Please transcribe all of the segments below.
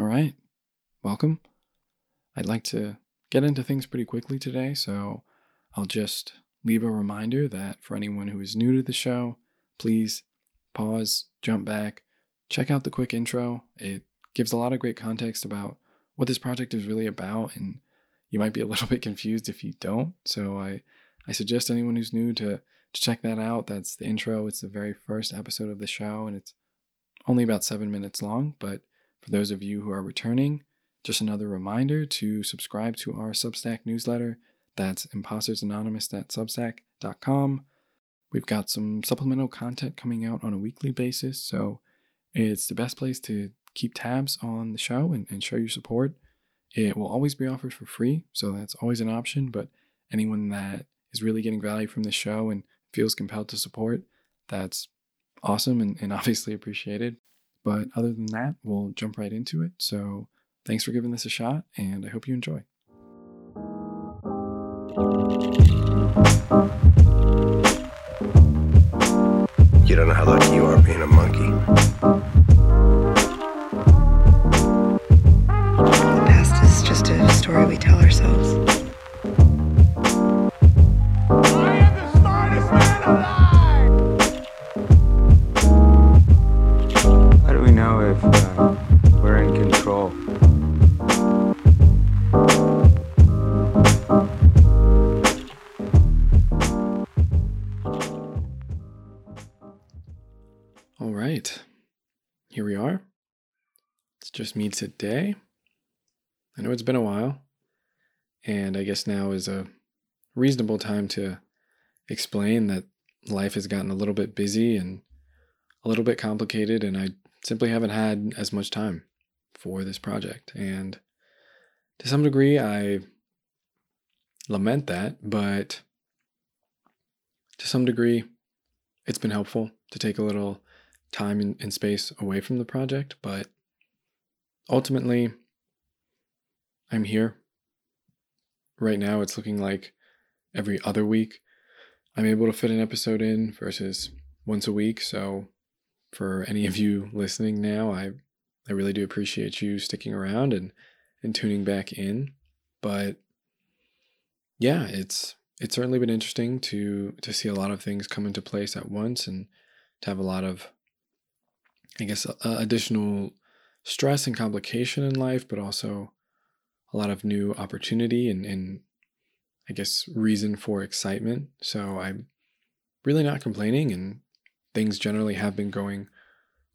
All right, welcome. I'd like to get into things pretty quickly today, so I'll just leave a reminder that for anyone who is new to the show, please pause, jump back, check out the quick intro. It gives a lot of great context about what this project is really about, and you might be a little bit confused if you don't. So I, I suggest anyone who's new to, to check that out. That's the intro. It's the very first episode of the show, and it's only about seven minutes long. But for those of you who are returning, just another reminder to subscribe to our Substack newsletter. That's impostersanonymous.substack.com. We've got some supplemental content coming out on a weekly basis, so it's the best place to keep tabs on the show and, and show your support. It will always be offered for free, so that's always an option. But anyone that is really getting value from the show and feels compelled to support, that's awesome and, and obviously appreciated. But other than that, we'll jump right into it. So thanks for giving this a shot, and I hope you enjoy. You don't know how lucky you are being a monkey. Today. I know it's been a while, and I guess now is a reasonable time to explain that life has gotten a little bit busy and a little bit complicated, and I simply haven't had as much time for this project. And to some degree, I lament that, but to some degree, it's been helpful to take a little time and, space away from the project, but ultimately, I'm here. Right now, it's looking like every other week I'm able to fit an episode in versus once a week. So, for any of you listening now, I, I really do appreciate you sticking around and, and tuning back in. But yeah, it's it's certainly been interesting to to see a lot of things come into place at once and to have a lot of I guess, uh, additional stress and complication in life, but also a lot of new opportunity and, and I guess reason for excitement. So I'm really not complaining, and things generally have been going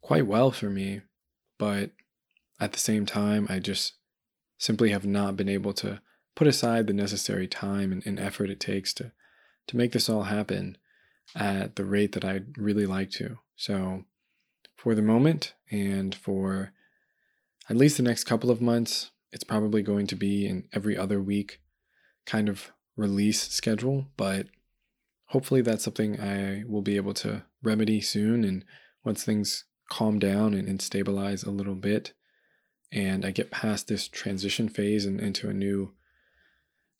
quite well for me. But at the same time, I just simply have not been able to put aside the necessary time and, and effort it takes to to make this all happen at the rate that I'd really like to. So for the moment and for at least the next couple of months, it's probably going to be an every other week kind of release schedule, but hopefully that's something I will be able to remedy soon. And once things calm down and, and stabilize a little bit, and I get past this transition phase and into a new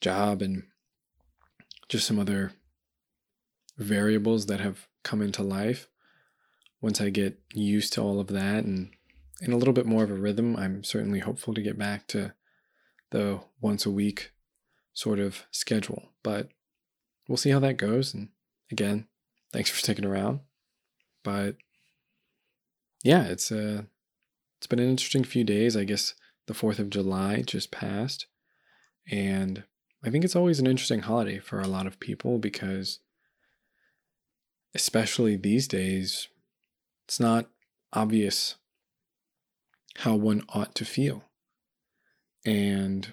job and just some other variables that have come into life, once I get used to all of that and in a little bit more of a rhythm, I'm certainly hopeful to get back to the once a week sort of schedule. But we'll see how that goes. And again, thanks for sticking around. But yeah, it's uh it's been an interesting few days. I guess the 4th of July just passed. And I think it's always an interesting holiday for a lot of people because especially these days, it's not obvious how one ought to feel. And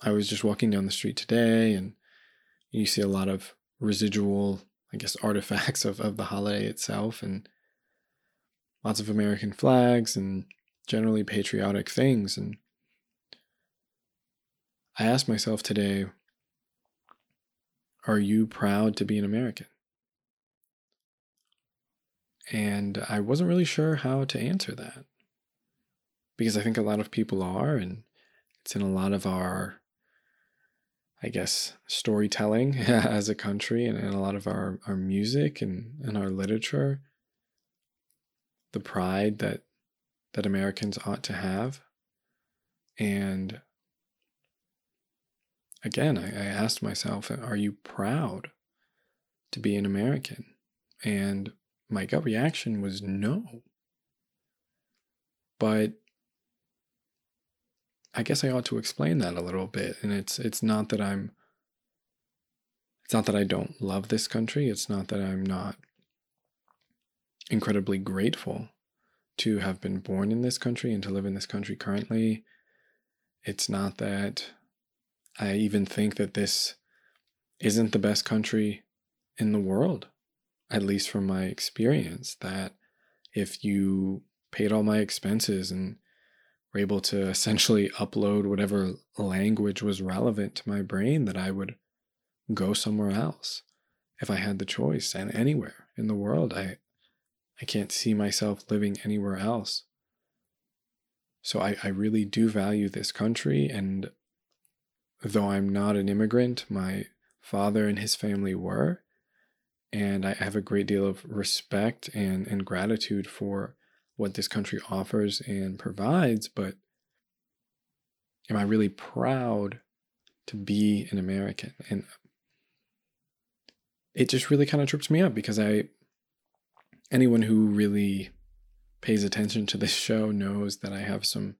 I was just walking down the street today, and you see a lot of residual, I guess, artifacts of, of the holiday itself, and lots of American flags and generally patriotic things. And I asked myself today, are you proud to be an American? And I wasn't really sure how to answer that because I think a lot of people are, and it's in a lot of our, I guess, storytelling as a country and in a lot of our, our music and, and our literature. The pride that that Americans ought to have. And again, I, I asked myself, are you proud to be an American? And my gut reaction was no. But I guess I ought to explain that a little bit. And it's it's not that I'm it's not that I don't love this country. It's not that I'm not incredibly grateful to have been born in this country and to live in this country currently. It's not that I even think that this isn't the best country in the world, at least from my experience. That if you paid all my expenses and were able to essentially upload whatever language was relevant to my brain, that I would go somewhere else if I had the choice and anywhere in the world. I I can't see myself living anywhere else. So I, I really do value this country and though I'm not an immigrant, my father and his family were. And I have a great deal of respect and, and gratitude for what this country offers and provides. But am I really proud to be an American? And it just really kind of trips me up because I, anyone who really pays attention to this show knows that I have some,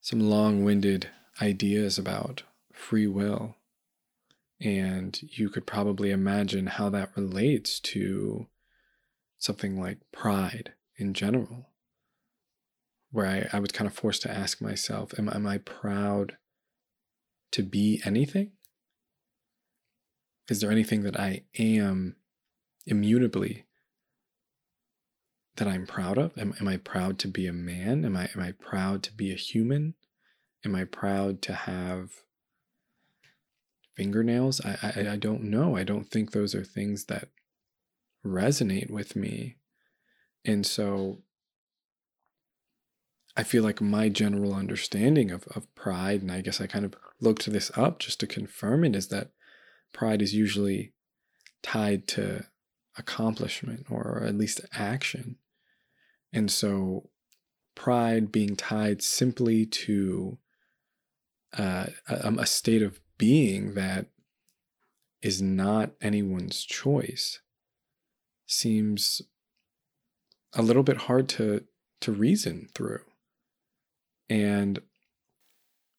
some long-winded ideas about free will. And you could probably imagine how that relates to something like pride in general, where I, I was kind of forced to ask myself, am, am I proud to be anything? Is there anything that I am immutably that I'm proud of? Am, am I proud to be a man? Am I, am I proud to be a human? Am I proud to have fingernails? I, I, I don't know. I don't think those are things that resonate with me. And so I feel like my general understanding of, of pride, and I guess I kind of looked this up just to confirm it, is that pride is usually tied to accomplishment or at least action. And so, pride being tied simply to uh, a, a state of being that is not anyone's choice seems a little bit hard to to reason through. And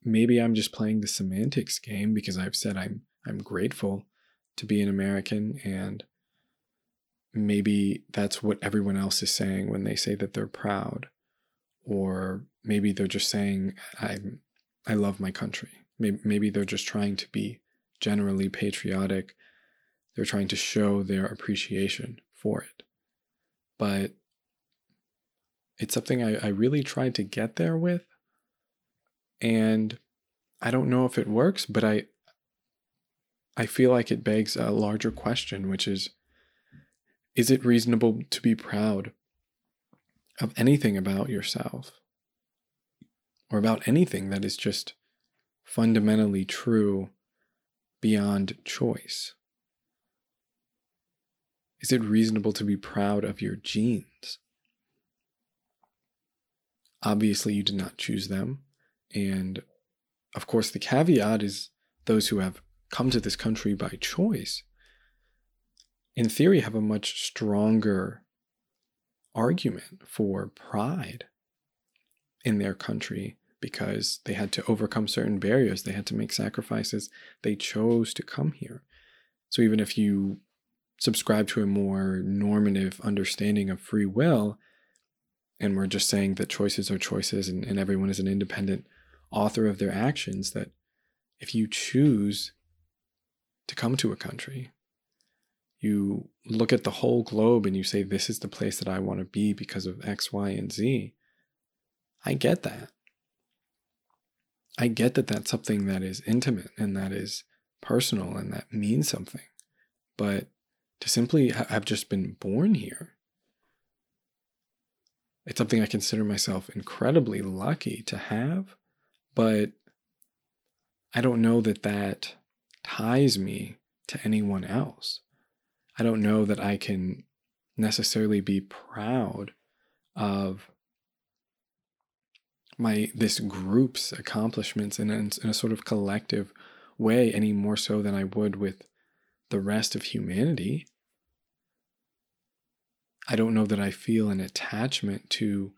maybe I'm just playing the semantics game because I've said I'm I'm grateful to be an American and maybe that's what everyone else is saying when they say that they're proud or maybe they're just saying I'm I love my country. Maybe, maybe they're just trying to be generally patriotic. They're trying to show their appreciation for it. But it's something I, I really tried to get there with. And I don't know if it works, but I I feel like it begs a larger question, which is is it reasonable to be proud of anything about yourself or about anything that is just fundamentally true beyond choice? Is it reasonable to be proud of your genes? Obviously, you did not choose them. And of course, the caveat is those who have come to this country by choice, in theory, have a much stronger argument for pride in their country because they had to overcome certain barriers, they had to make sacrifices, they chose to come here. So even if you subscribe to a more normative understanding of free will, and we're just saying that choices are choices and, and everyone is an independent author of their actions, that if you choose to come to a country, you look at the whole globe and you say, This is the place that I want to be because of X, Y, and Z. I get that. I get that that's something that is intimate and that is personal and that means something. But to simply have just been born here, it's something I consider myself incredibly lucky to have. But I don't know that that ties me to anyone else. I don't know that I can necessarily be proud of my this group's accomplishments in a, in a sort of collective way any more so than I would with the rest of humanity. I don't know that I feel an attachment to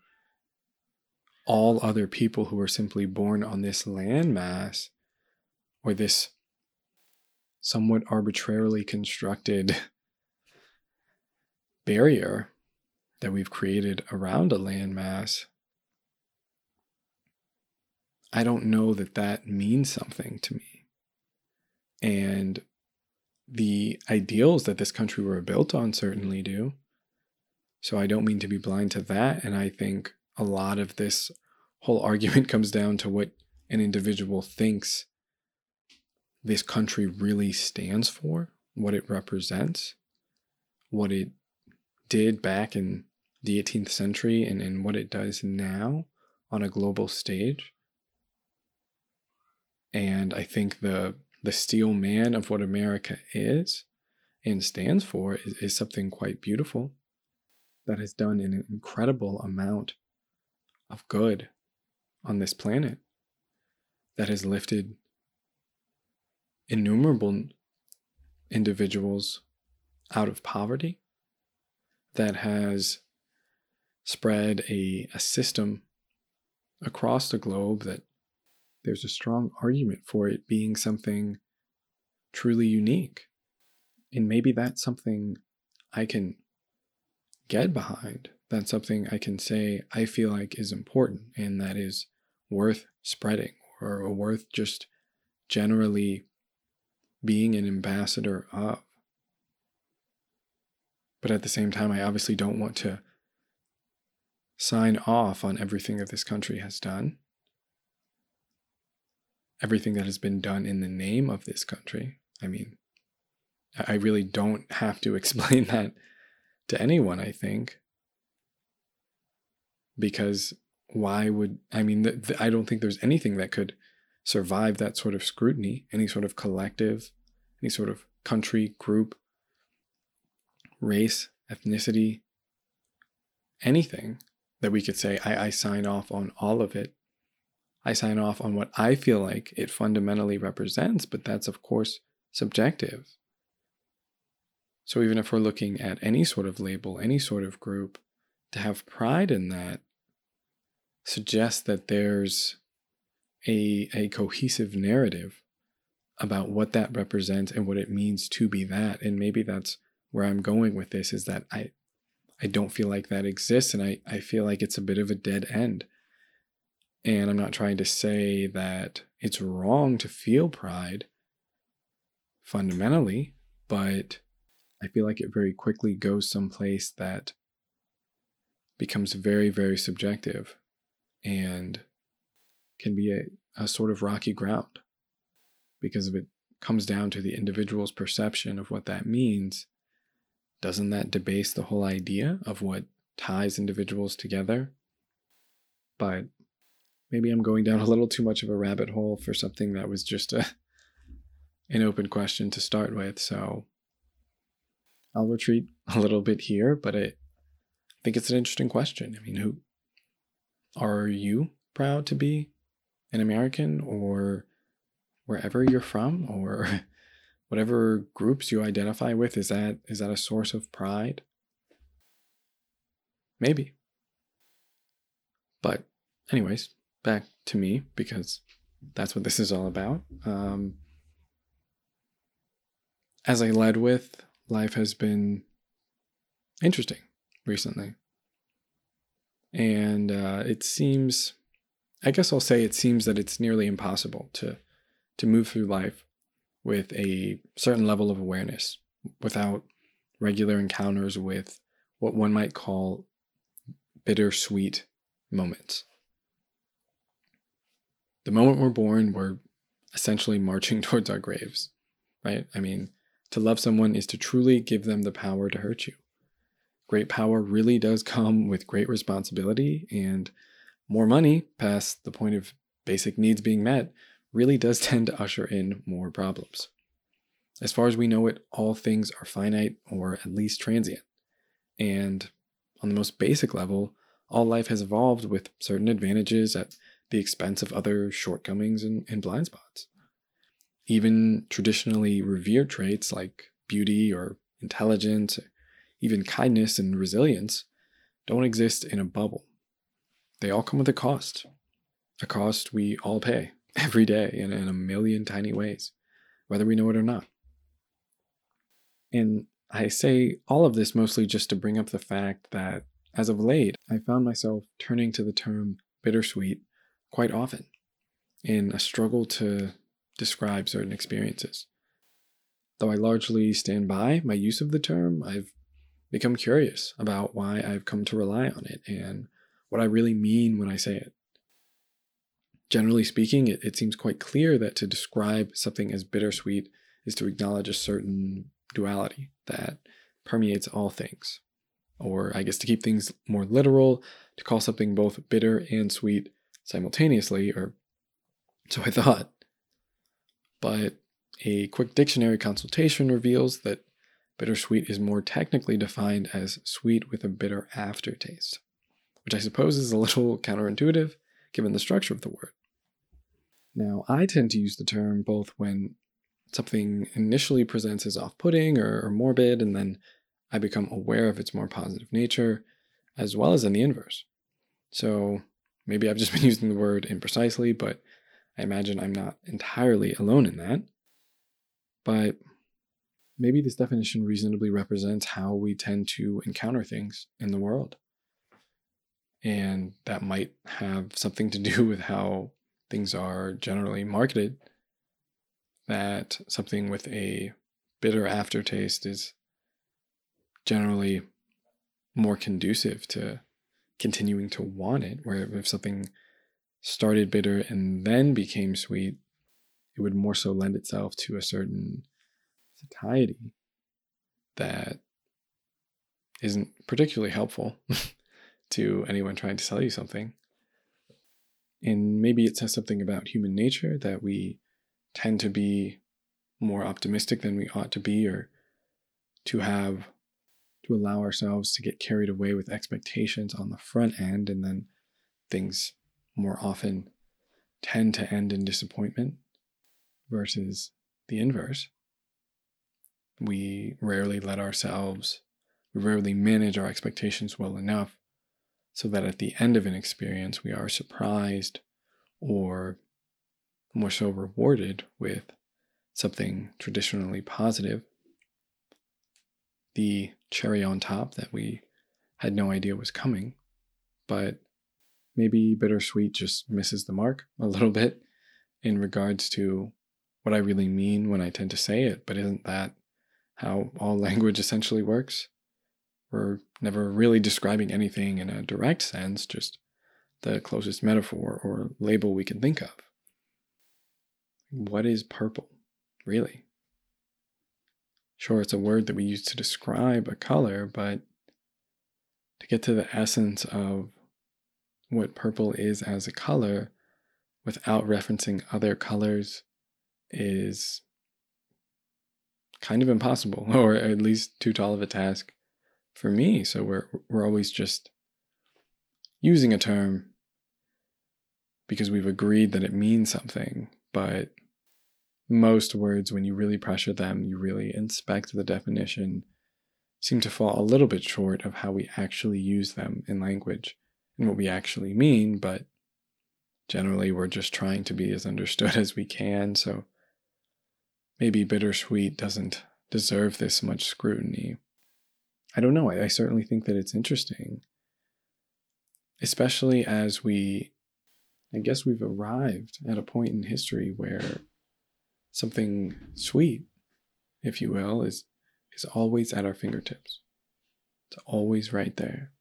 all other people who are simply born on this landmass or this somewhat arbitrarily constructed barrier that we've created around a landmass. I don't know that that means something to me. And the ideals that this country were built on certainly do. So I don't mean to be blind to that. And I think a lot of this whole argument comes down to what an individual thinks this country really stands for, what it represents, what it did back in the 18th century, and, and what it does now on a global stage. And I think the the steel man of what America is and stands for is, is something quite beautiful that has done an incredible amount of good on this planet, that has lifted innumerable individuals out of poverty, that has spread a, a system across the globe that there's a strong argument for it being something truly unique. And maybe that's something I can get behind. That's something I can say I feel like is important and that is worth spreading or worth just generally being an ambassador of. But at the same time, I obviously don't want to sign off on everything that this country has done everything that has been done in the name of this country. I mean, I really don't have to explain that to anyone, I think. Because why would, I mean, the, the, I don't think there's anything that could survive that sort of scrutiny, any sort of collective, any sort of country, group, race, ethnicity, anything that we could say, I, I sign off on all of it I sign off on what I feel like it fundamentally represents, but that's, of course, subjective. So even if we're looking at any sort of label, any sort of group, to have pride in that suggests that there's a, a cohesive narrative about what that represents and what it means to be that. And maybe that's where I'm going with this is that I I don't feel like that exists and I, I feel like it's a bit of a dead end. And I'm not trying to say that it's wrong to feel pride fundamentally, but I feel like it very quickly goes someplace that becomes very, very subjective and can be a, a sort of rocky ground because if it comes down to the individual's perception of what that means, doesn't that debase the whole idea of what ties individuals together? But maybe I'm going down a little too much of a rabbit hole for something that was just a an open question to start with. So I'll retreat a little bit here, but I think it's an interesting question. I mean, who are you proud to be an American or wherever you're from or whatever groups you identify with is that is that a source of pride? Maybe. But anyways, back to me because that's what this is all about. Um, as I led with, life has been interesting recently. And uh, it seems, I guess I'll say it seems that it's nearly impossible to, to move through life with a certain level of awareness without regular encounters with what one might call bittersweet moments the moment we're born, we're essentially marching towards our graves, right? I mean, to love someone is to truly give them the power to hurt you. Great power really does come with great responsibility, and more money, past the point of basic needs being met, really does tend to usher in more problems. As far as we know it, all things are finite or at least transient. And on the most basic level, all life has evolved with certain advantages at the expense of other shortcomings and, and blind spots. Even traditionally revered traits like beauty or intelligence, even kindness and resilience, don't exist in a bubble. They all come with a cost, a cost we all pay every day in, in a million tiny ways, whether we know it or not. And I say all of this mostly just to bring up the fact that as of late, I found myself turning to the term bittersweet quite often in a struggle to describe certain experiences. Though I largely stand by my use of the term, I've become curious about why I've come to rely on it and what I really mean when I say it. Generally speaking, it, it seems quite clear that to describe something as bittersweet is to acknowledge a certain duality that permeates all things. Or, I guess, to keep things more literal, to call something both bitter and sweet simultaneously, or so I thought. But a quick dictionary consultation reveals that bittersweet is more technically defined as sweet with a bitter aftertaste, which I suppose is a little counterintuitive given the structure of the word. Now, I tend to use the term both when something initially presents as off putting or, or, morbid, and then I become aware of its more positive nature, as well as in the inverse. So maybe I've just been using the word imprecisely, but I imagine I'm not entirely alone in that. But maybe this definition reasonably represents how we tend to encounter things in the world. And that might have something to do with how things are generally marketed that something with a bitter aftertaste is generally more conducive to continuing to want it. Where if something started bitter and then became sweet, it would more so lend itself to a certain satiety that isn't particularly helpful to anyone trying to sell you something. And maybe it says something about human nature that we tend to be more optimistic than we ought to be or to have to allow ourselves to get carried away with expectations on the front end and then things more often tend to end in disappointment versus the inverse. We rarely let ourselves, we rarely manage our expectations well enough so that at the end of an experience we are surprised or more so rewarded with something traditionally positive, the cherry on top that we had no idea was coming, but maybe bittersweet just misses the mark a little bit in regards to what I really mean when I tend to say it, but isn't that how all language essentially works? We're never really describing anything in a direct sense, just the closest metaphor or label we can think of. What is purple, really? Sure, it's a word that we use to describe a color, but to get to the essence of what purple is as a color without referencing other colors is kind of impossible, or at least too tall of a task for me. So we're we're always just using a term because we've agreed that it means something, but most words, when you really pressure them, you really inspect the definition, seem to fall a little bit short of how we actually use them in language and what we actually mean, but generally we're just trying to be as understood as we can. So maybe bittersweet doesn't deserve this much scrutiny. I don't know. I, I certainly think that it's interesting, especially as we I guess we've arrived at a point in history where something sweet, if you will, is is always at our fingertips. It's always right there.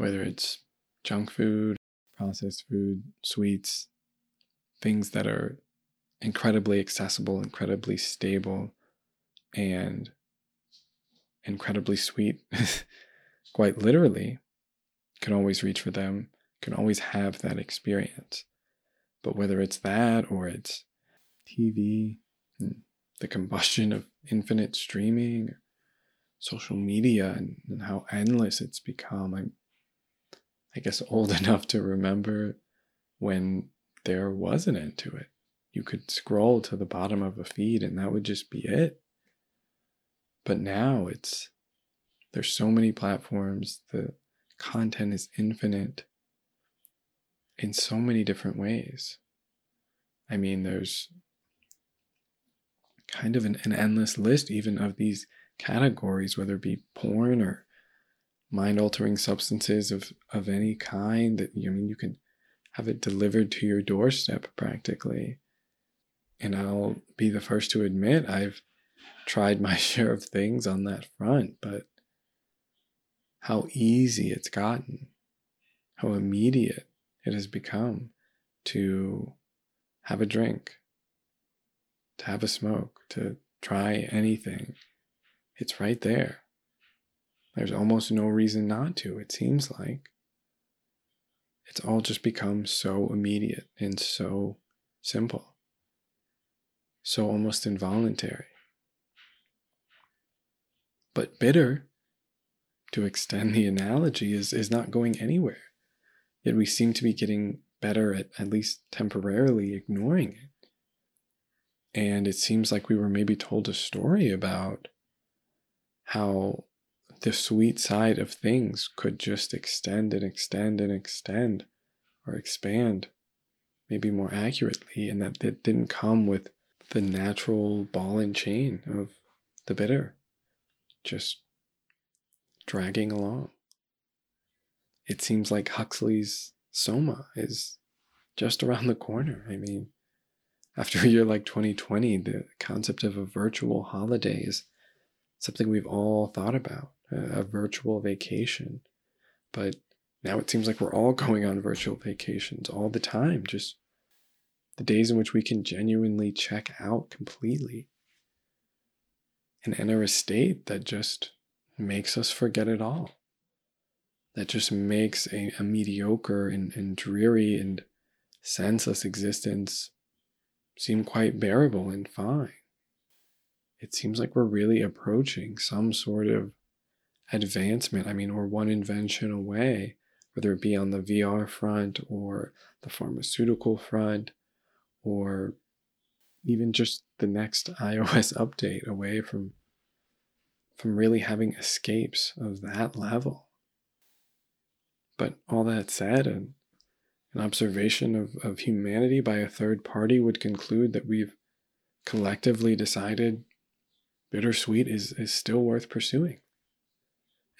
Whether it's junk food, processed food, sweets, things that are incredibly accessible, incredibly stable, and incredibly sweet, quite literally, can always reach for them can always have that experience. But whether it's that or it's TV, the combustion of infinite streaming, social media, and, and how endless it's become, I'm, I guess, old enough to remember when there was an end to it. You could scroll to the bottom of a feed and that would just be it. But now it's, there's so many platforms, the content is infinite in so many different ways. I mean, there's kind of an, an endless list, even of these categories, whether it be porn or mind altering substances of, of any kind that I mean you can have it delivered to your doorstep practically. And I'll be the first to admit I've tried my share of things on that front, but how easy it's gotten, how immediate it has become to have a drink, to have a smoke, to try anything. It's right there. There's almost no reason not to, it seems like. It's all just become so immediate and so simple, so almost involuntary. But bitter, to extend the analogy, is, is not going anywhere. Yet we seem to be getting better at at least temporarily ignoring it. And it seems like we were maybe told a story about how the sweet side of things could just extend and extend and extend or expand, maybe more accurately, and that it didn't come with the natural ball and chain of the bitter, just dragging along. It seems like Huxley's Soma is just around the corner. I mean, after a year like 2020, the concept of a virtual holiday is something we've all thought about a virtual vacation. But now it seems like we're all going on virtual vacations all the time, just the days in which we can genuinely check out completely and enter a state that just makes us forget it all. That just makes a, a mediocre and, and dreary and senseless existence seem quite bearable and fine. It seems like we're really approaching some sort of advancement. I mean, we're one invention away, whether it be on the VR front or the pharmaceutical front or even just the next iOS update away from from really having escapes of that level. But all that said, and an observation of, of humanity by a third party would conclude that we've collectively decided bittersweet is, is still worth pursuing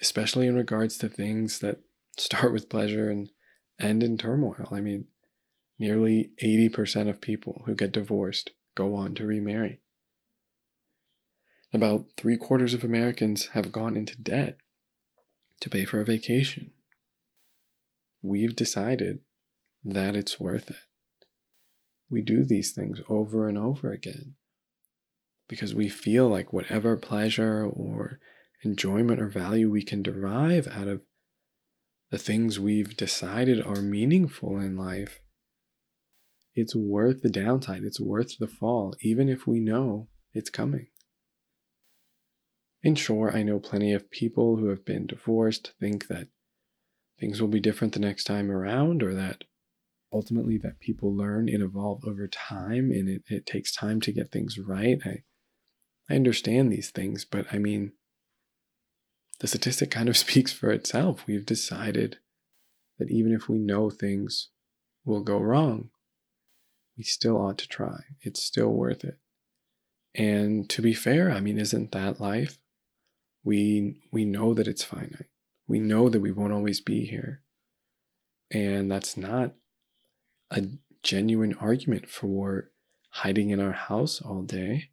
especially in regards to things that start with pleasure and end in turmoil. I mean, nearly 80% of people who get divorced go on to remarry. About three quarters of Americans have gone into debt to pay for a vacation. We've decided that it's worth it. We do these things over and over again because we feel like whatever pleasure or enjoyment or value we can derive out of the things we've decided are meaningful in life, it's worth the downside. It's worth the fall, even if we know it's coming. And sure, I know plenty of people who have been divorced think that things will be different the next time around, or that ultimately that people learn and evolve over time and it, it takes time to get things right. I I understand these things, but I mean the statistic kind of speaks for itself. We've decided that even if we know things will go wrong, we still ought to try. It's still worth it. And to be fair, I mean, isn't that life? We we know that it's finite. We know that we won't always be here. And that's not a genuine argument for hiding in our house all day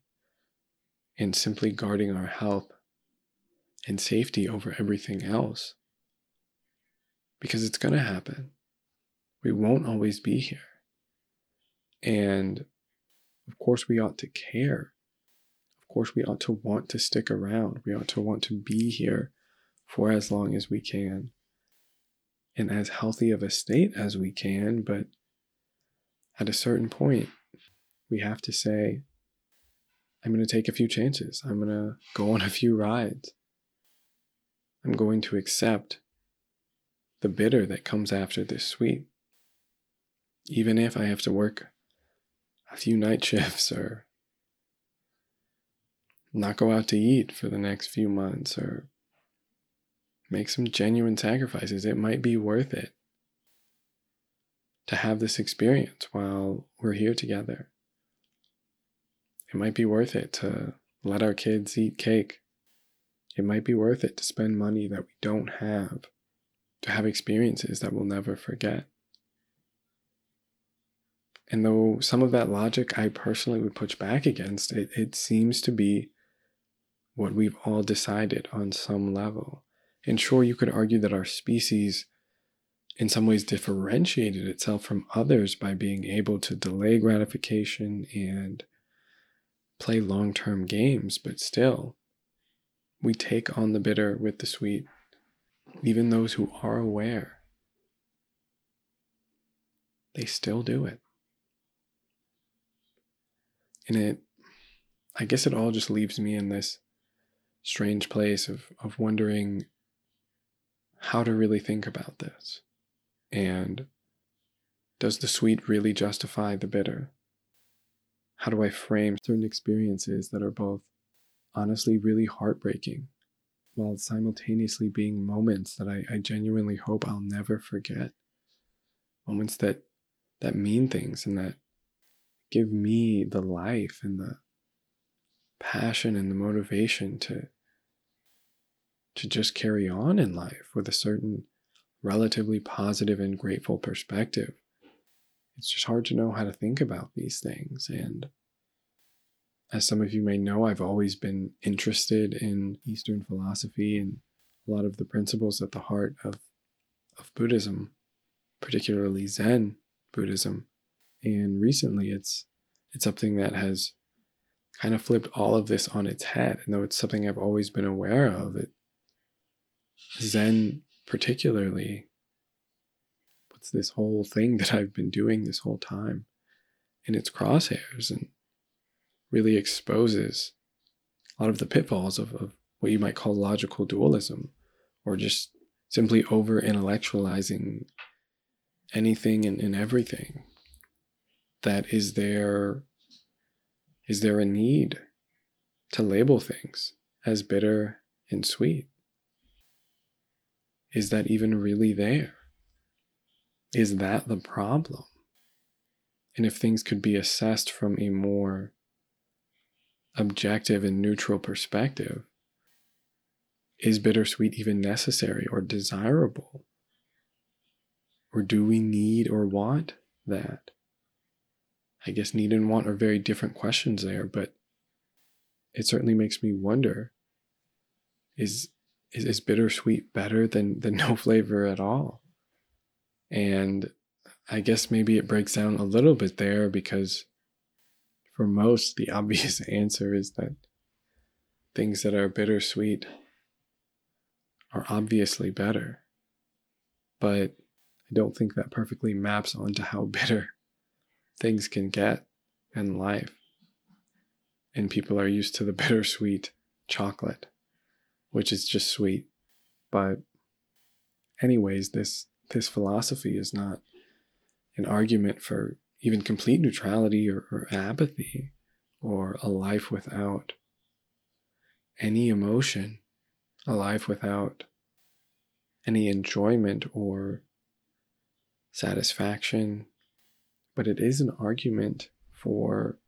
and simply guarding our health and safety over everything else. Because it's going to happen. We won't always be here. And of course, we ought to care. Of course, we ought to want to stick around. We ought to want to be here for as long as we can in as healthy of a state as we can. But at a certain point, we have to say, I'm going to take a few chances. I'm going to go on a few rides. I'm going to accept the bitter that comes after this sweet. Even if I have to work a few night shifts or not go out to eat for the next few months or make some genuine sacrifices, it might be worth it to have this experience while we're here together. It might be worth it to let our kids eat cake. It might be worth it to spend money that we don't have to have experiences that we'll never forget. And though some of that logic I personally would push back against, it, it seems to be what we've all decided on some level. And sure, you could argue that our species, in some ways, differentiated itself from others by being able to delay gratification and play long term games, but still, we take on the bitter with the sweet even those who are aware, they still do it. And it, I guess it all just leaves me in this strange place of, of wondering how to really think about this. And does the sweet really justify the bitter? How do I frame certain experiences that are both honestly really heartbreaking while simultaneously being moments that I, I genuinely hope I'll never forget. Moments that that mean things and that give me the life and the passion and the motivation to to just carry on in life with a certain relatively positive and grateful perspective. It's just hard to know how to think about these things and as some of you may know, I've always been interested in Eastern philosophy and a lot of the principles at the heart of, of Buddhism, particularly Zen Buddhism. And recently it's it's something that has kind of flipped all of this on its head. And though it's something I've always been aware of, it Zen particularly puts this whole thing that I've been doing this whole time in its crosshairs and really exposes a lot of the pitfalls of, of what you might call logical dualism or just simply over intellectualizing anything and, and everything that is there is there a need to label things as bitter and sweet? Is that even really there? Is that the problem? And if things could be assessed from a more objective and neutral perspective, is bittersweet even necessary or desirable? Or do we need or want that? I guess need and want are very different questions there, but it certainly makes me wonder is is, is bittersweet better than, than no flavor at all? And I guess maybe it breaks down a little bit there because for most, the obvious answer is that things that are bittersweet are obviously better. But I don't think that perfectly maps onto how bitter things can get in life. And people are used to the bittersweet chocolate, which is just sweet. But anyways, this this philosophy is not an argument for even complete neutrality or, or apathy or a life without any emotion, a life without any enjoyment or satisfaction, but it is an argument for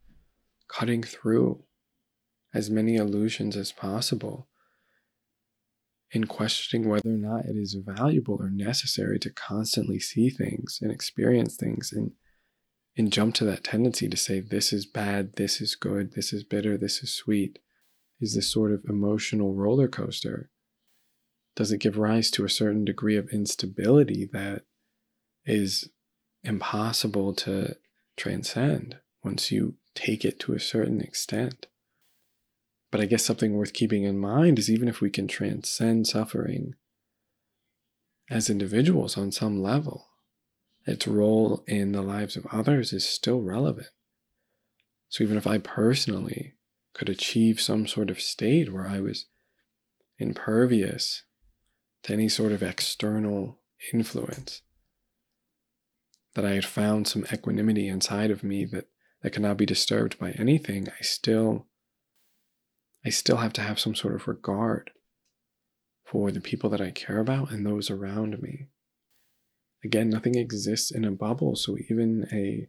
cutting through as many illusions as possible in questioning whether or not it is valuable or necessary to constantly see things and experience things and and jump to that tendency to say, this is bad, this is good, this is bitter, this is sweet, is this sort of emotional roller coaster? Does it give rise to a certain degree of instability that is impossible to transcend once you take it to a certain extent? But I guess something worth keeping in mind is even if we can transcend suffering as individuals on some level, its role in the lives of others is still relevant. So even if I personally could achieve some sort of state where I was impervious to any sort of external influence. That I had found some equanimity inside of me that, that could not be disturbed by anything, I still I still have to have some sort of regard for the people that I care about and those around me. Again, nothing exists in a bubble, so even a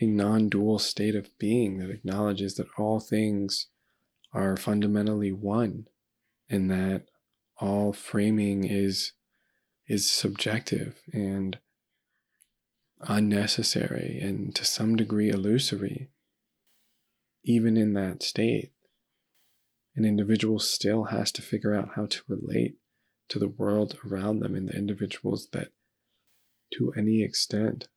a non-dual state of being that acknowledges that all things are fundamentally one and that all framing is is subjective and unnecessary and to some degree illusory even in that state an individual still has to figure out how to relate to the world around them and the individuals that to any extent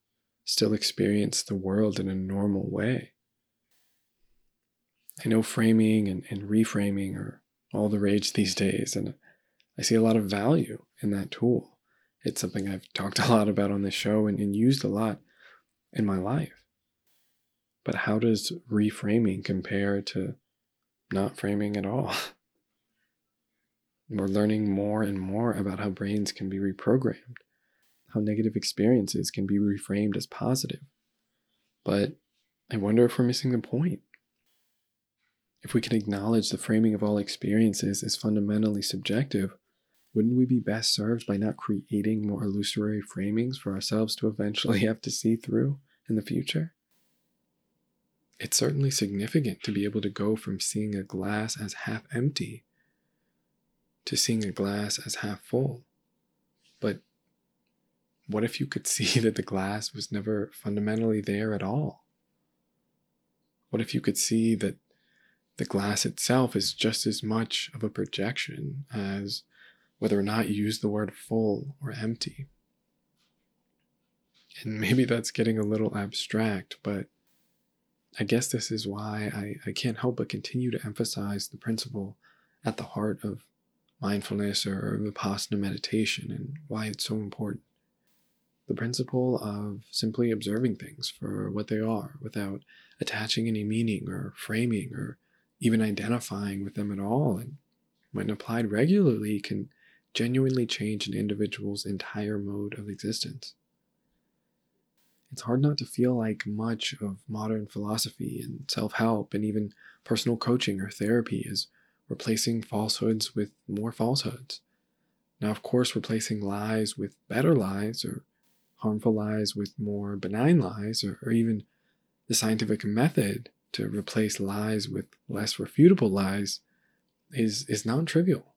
still experience the world in a normal way I know framing and, and reframing are all the rage these days, and I see a lot of value in that tool. It's something I've talked a lot about on this show and, and used a lot in my life. But how does reframing compare to not framing at all? We're learning more and more about how brains can be reprogrammed, how negative experiences can be reframed as positive. But I wonder if we're missing the point. If we can acknowledge the framing of all experiences is fundamentally subjective, wouldn't we be best served by not creating more illusory framings for ourselves to eventually have to see through in the future? It's certainly significant to be able to go from seeing a glass as half empty to seeing a glass as half full. What if you could see that the glass was never fundamentally there at all? What if you could see that the glass itself is just as much of a projection as whether or not you use the word full or empty. And maybe that's getting a little abstract, but I guess this is why I, I can't help but continue to emphasize the principle at the heart of mindfulness or Vipassana meditation and why it's so important. The principle of simply observing things for what they are without attaching any meaning or framing or even identifying with them at all, and when applied regularly, can genuinely change an individual's entire mode of existence. It's hard not to feel like much of modern philosophy and self help and even personal coaching or therapy is replacing falsehoods with more falsehoods. Now, of course, replacing lies with better lies or harmful lies with more benign lies or, or even the scientific method to replace lies with less refutable lies is, is non trivial.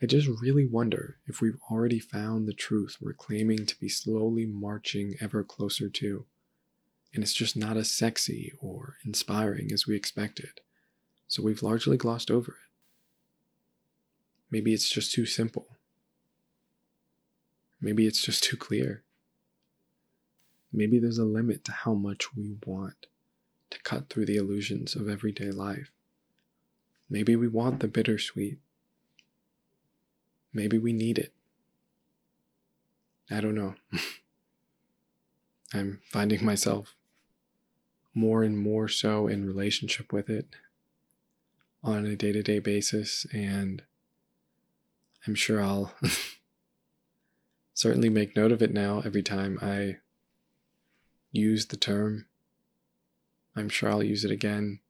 I just really wonder if we've already found the truth we're claiming to be slowly marching ever closer to, and it's just not as sexy or inspiring as we expected, so we've largely glossed over it. Maybe it's just too simple. Maybe it's just too clear. Maybe there's a limit to how much we want to cut through the illusions of everyday life. Maybe we want the bittersweet. Maybe we need it. I don't know. I'm finding myself more and more so in relationship with it on a day to day basis, and I'm sure I'll certainly make note of it now every time I use the term I'm sure I'll use it again.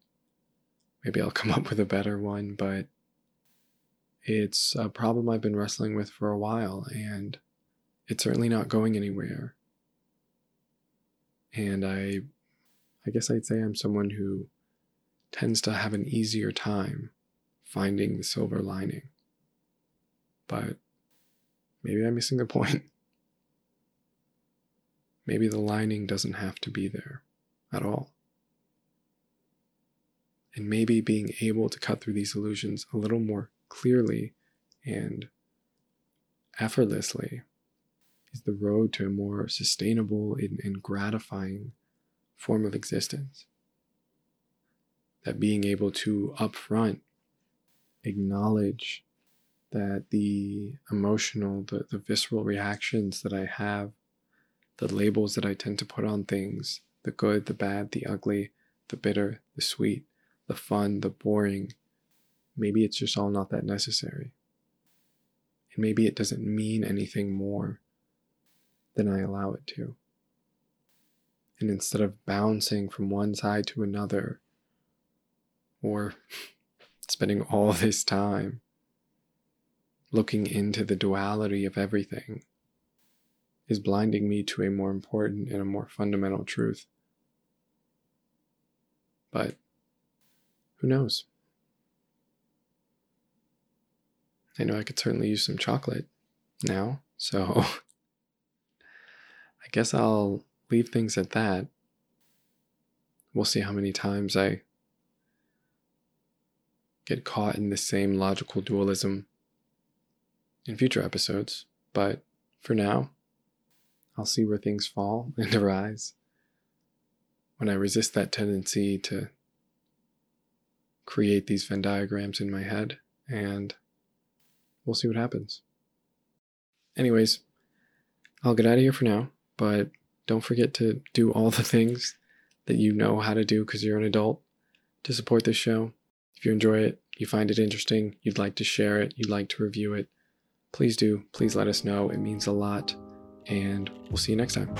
Maybe I'll come up with a better one, but it's a problem I've been wrestling with for a while, and it's certainly not going anywhere. And I, I guess I'd say I'm someone who tends to have an easier time finding the silver lining. But maybe I'm missing the point. Maybe the lining doesn't have to be there at all and maybe being able to cut through these illusions a little more clearly and effortlessly is the road to a more sustainable and, gratifying form of existence. That being able to upfront acknowledge that the emotional, the, the visceral reactions that I have, the labels that I tend to put on things, the good, the bad, the ugly, the bitter, the sweet, the fun, the boring, maybe it's just all not that necessary. And maybe it doesn't mean anything more than I allow it to. And instead of bouncing from one side to another, or spending all this time looking into the duality of everything, is blinding me to a more important and a more fundamental truth. But who knows? I know I could certainly use some chocolate now, so I guess I'll leave things at that. We'll see how many times I get caught in the same logical dualism in future episodes, but for now, I'll see where things fall and arise when I resist that tendency to create these Venn diagrams in my head, and we'll see what happens. Anyways, I'll get out of here for now, but don't forget to do all the things that you know how to do because you're an adult to support this show. If you enjoy it, you find it interesting, you'd like to share it, you'd like to review it, please do. Please let us know. It means a lot. And we'll see you next time.